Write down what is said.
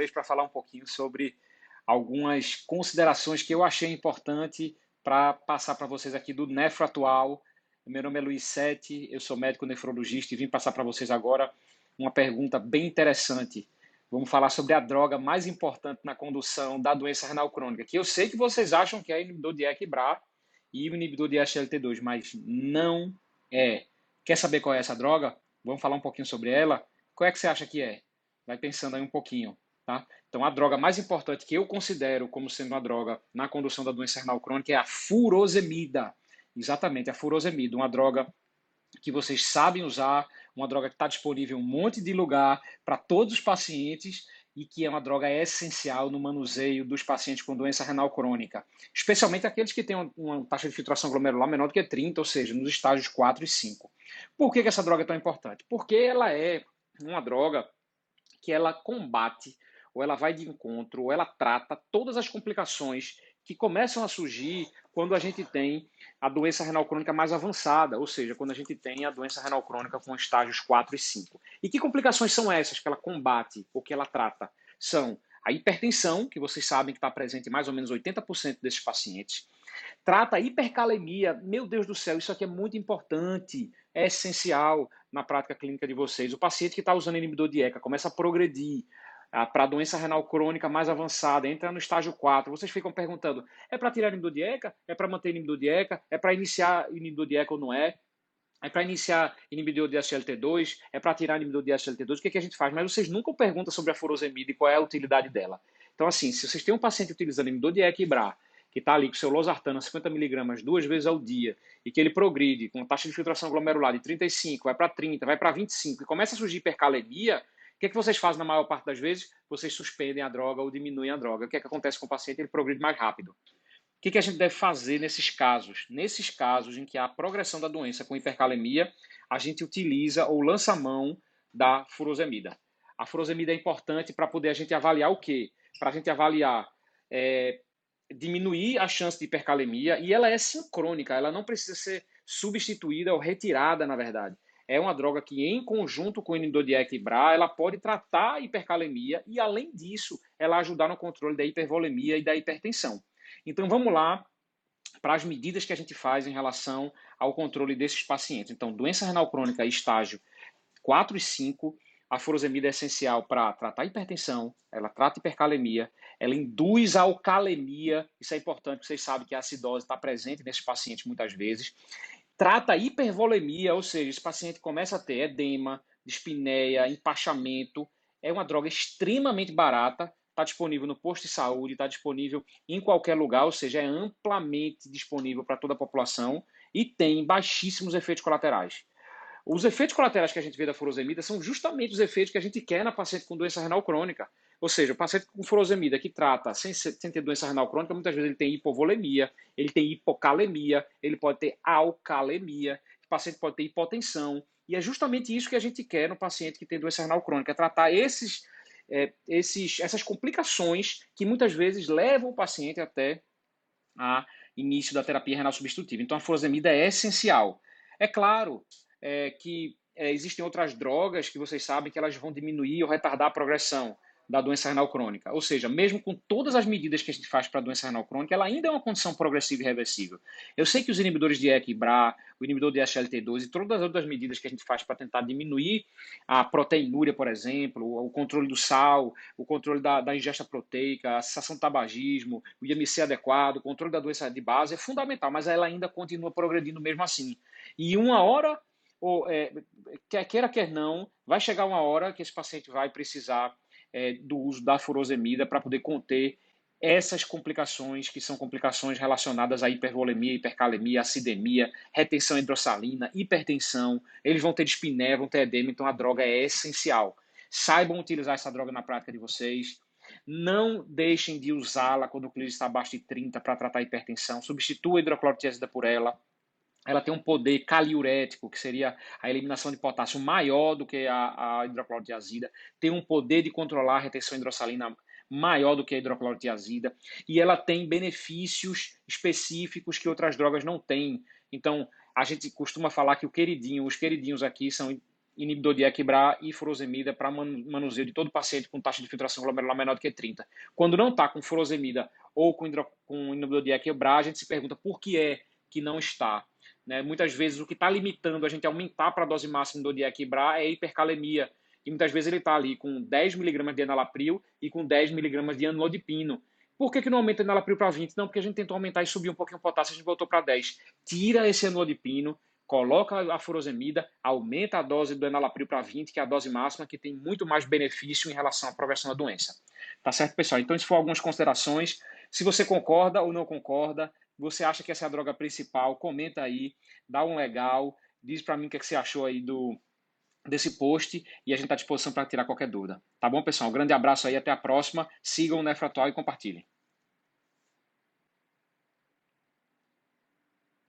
vez para falar um pouquinho sobre algumas considerações que eu achei importante para passar para vocês aqui do Nefro Atual. Meu nome é Luiz Sete, eu sou médico nefrologista e vim passar para vocês agora uma pergunta bem interessante. Vamos falar sobre a droga mais importante na condução da doença renal crônica, que eu sei que vocês acham que é inibidor de EC-BRA e inibidor de SLT2, mas não é. Quer saber qual é essa droga? Vamos falar um pouquinho sobre ela? Qual é que você acha que é? Vai pensando aí um pouquinho, tá? Então, a droga mais importante que eu considero como sendo uma droga na condução da doença renal crônica é a furosemida. Exatamente, a furosemida, uma droga que vocês sabem usar, uma droga que está disponível em um monte de lugar para todos os pacientes e que é uma droga essencial no manuseio dos pacientes com doença renal crônica, especialmente aqueles que têm uma taxa de filtração glomerular menor do que 30, ou seja, nos estágios 4 e 5. Por que, que essa droga é tão importante? Porque ela é uma droga que ela combate, ou ela vai de encontro, ou ela trata todas as complicações que começam a surgir quando a gente tem a doença renal crônica mais avançada, ou seja, quando a gente tem a doença renal crônica com estágios 4 e 5. E que complicações são essas que ela combate ou que ela trata? São a hipertensão, que vocês sabem que está presente em mais ou menos 80% desses pacientes. Trata a hipercalemia. Meu Deus do céu, isso aqui é muito importante, é essencial na prática clínica de vocês. O paciente que está usando inibidor de ECA começa a progredir, para a doença renal crônica mais avançada, entra no estágio 4, vocês ficam perguntando, é para tirar inibidor de ECA? É para manter inibidor de ECA? É para iniciar inibidor de ECA ou não é? É para iniciar inibidor de SLT2? É para tirar inibidor de SLT2? O que, é que a gente faz? Mas vocês nunca perguntam sobre a furosemida e qual é a utilidade dela. Então, assim, se vocês têm um paciente utilizando inibidor de ECA e que está ali com seu losartano 50mg duas vezes ao dia, e que ele progride com taxa de filtração glomerular de 35, vai para 30, vai para 25, e começa a surgir hipercalemia, que, é que vocês fazem na maior parte das vezes? Vocês suspendem a droga ou diminuem a droga. O que é que acontece com o paciente? Ele progride mais rápido. O que, que a gente deve fazer nesses casos? Nesses casos em que há progressão da doença com hipercalemia, a gente utiliza ou lança mão da furosemida. A furosemida é importante para poder a gente avaliar o quê? Para a gente avaliar, é, diminuir a chance de hipercalemia e ela é sincrônica, ela não precisa ser substituída ou retirada, na verdade é uma droga que, em conjunto com o inibidor de equibra, ela pode tratar a hipercalemia e, além disso, ela ajudar no controle da hipervolemia e da hipertensão. Então, vamos lá para as medidas que a gente faz em relação ao controle desses pacientes. Então, doença renal crônica estágio 4 e 5, a furosemida é essencial para tratar hipertensão, ela trata hipercalemia, ela induz alcalemia, isso é importante, vocês sabem que a acidose está presente nesses pacientes muitas vezes, trata a hipervolemia, ou seja, esse paciente começa a ter edema, dispneia, empachamento. É uma droga extremamente barata, está disponível no posto de saúde, está disponível em qualquer lugar, ou seja, é amplamente disponível para toda a população e tem baixíssimos efeitos colaterais. Os efeitos colaterais que a gente vê da furosemida são justamente os efeitos que a gente quer na paciente com doença renal crônica. Ou seja, o paciente com furosemida que trata sem, sem ter doença renal crônica, muitas vezes ele tem hipovolemia, ele tem hipocalemia, ele pode ter alcalemia, o paciente pode ter hipotensão. E é justamente isso que a gente quer no paciente que tem doença renal crônica, é tratar esses, é, esses, essas complicações que muitas vezes levam o paciente até a início da terapia renal substitutiva. Então a furosemida é essencial. É claro é, que é, existem outras drogas que vocês sabem que elas vão diminuir ou retardar a progressão da doença renal crônica. Ou seja, mesmo com todas as medidas que a gente faz para a doença renal crônica, ela ainda é uma condição progressiva e reversível. Eu sei que os inibidores de EC e BRA, o inibidor de SLT2 e todas as outras medidas que a gente faz para tentar diminuir a proteinúria, por exemplo, o controle do sal, o controle da, da ingesta proteica, a cessação do tabagismo, o IMC adequado, o controle da doença de base é fundamental, mas ela ainda continua progredindo mesmo assim. E uma hora ou é, quer queira quer não, vai chegar uma hora que esse paciente vai precisar é, do uso da furosemida para poder conter essas complicações, que são complicações relacionadas à hipervolemia, hipercalemia, acidemia, retenção hidrossalina, hipertensão, eles vão ter dispneia, vão ter edema, então a droga é essencial. Saibam utilizar essa droga na prática de vocês. Não deixem de usá-la quando o clírico está abaixo de 30 para tratar hipertensão. Substitua a hidroclorotiazida por ela ela tem um poder caliurético, que seria a eliminação de potássio maior do que a, a hidroclorotiazida, tem um poder de controlar a retenção hidrossalina maior do que a hidroclorotiazida, e ela tem benefícios específicos que outras drogas não têm. Então, a gente costuma falar que o queridinho, os queridinhos aqui são inibidor de equibrar e furosemida para manuseio de todo paciente com taxa de filtração glomerular menor do que 30. Quando não está com furosemida ou com, hidro, com inibidor de equibrar, a gente se pergunta por que é que não está. Né? Muitas vezes o que está limitando a gente aumentar para a dose máxima do Diequibra é hipercalemia. E muitas vezes ele está ali com 10 mg de enalapril e com 10 mg de anilodipino. Por que, que não aumenta o enalapril para 20? Não, porque a gente tentou aumentar e subir um pouquinho o potássio, a gente voltou para 10. Tira esse anilodipino, coloca a furosemida, aumenta a dose do enalapril para 20, que é a dose máxima, que tem muito mais benefício em relação à progressão da doença. Tá certo, pessoal? Então, isso foram algumas considerações. Se você concorda ou não concorda, você acha que essa é a droga principal, comenta aí, dá um legal, diz para mim o que, é que você achou aí do desse post e a gente está à disposição para tirar qualquer dúvida. Tá bom, pessoal? Um grande abraço aí, até a próxima. Sigam o Nefratual e compartilhem.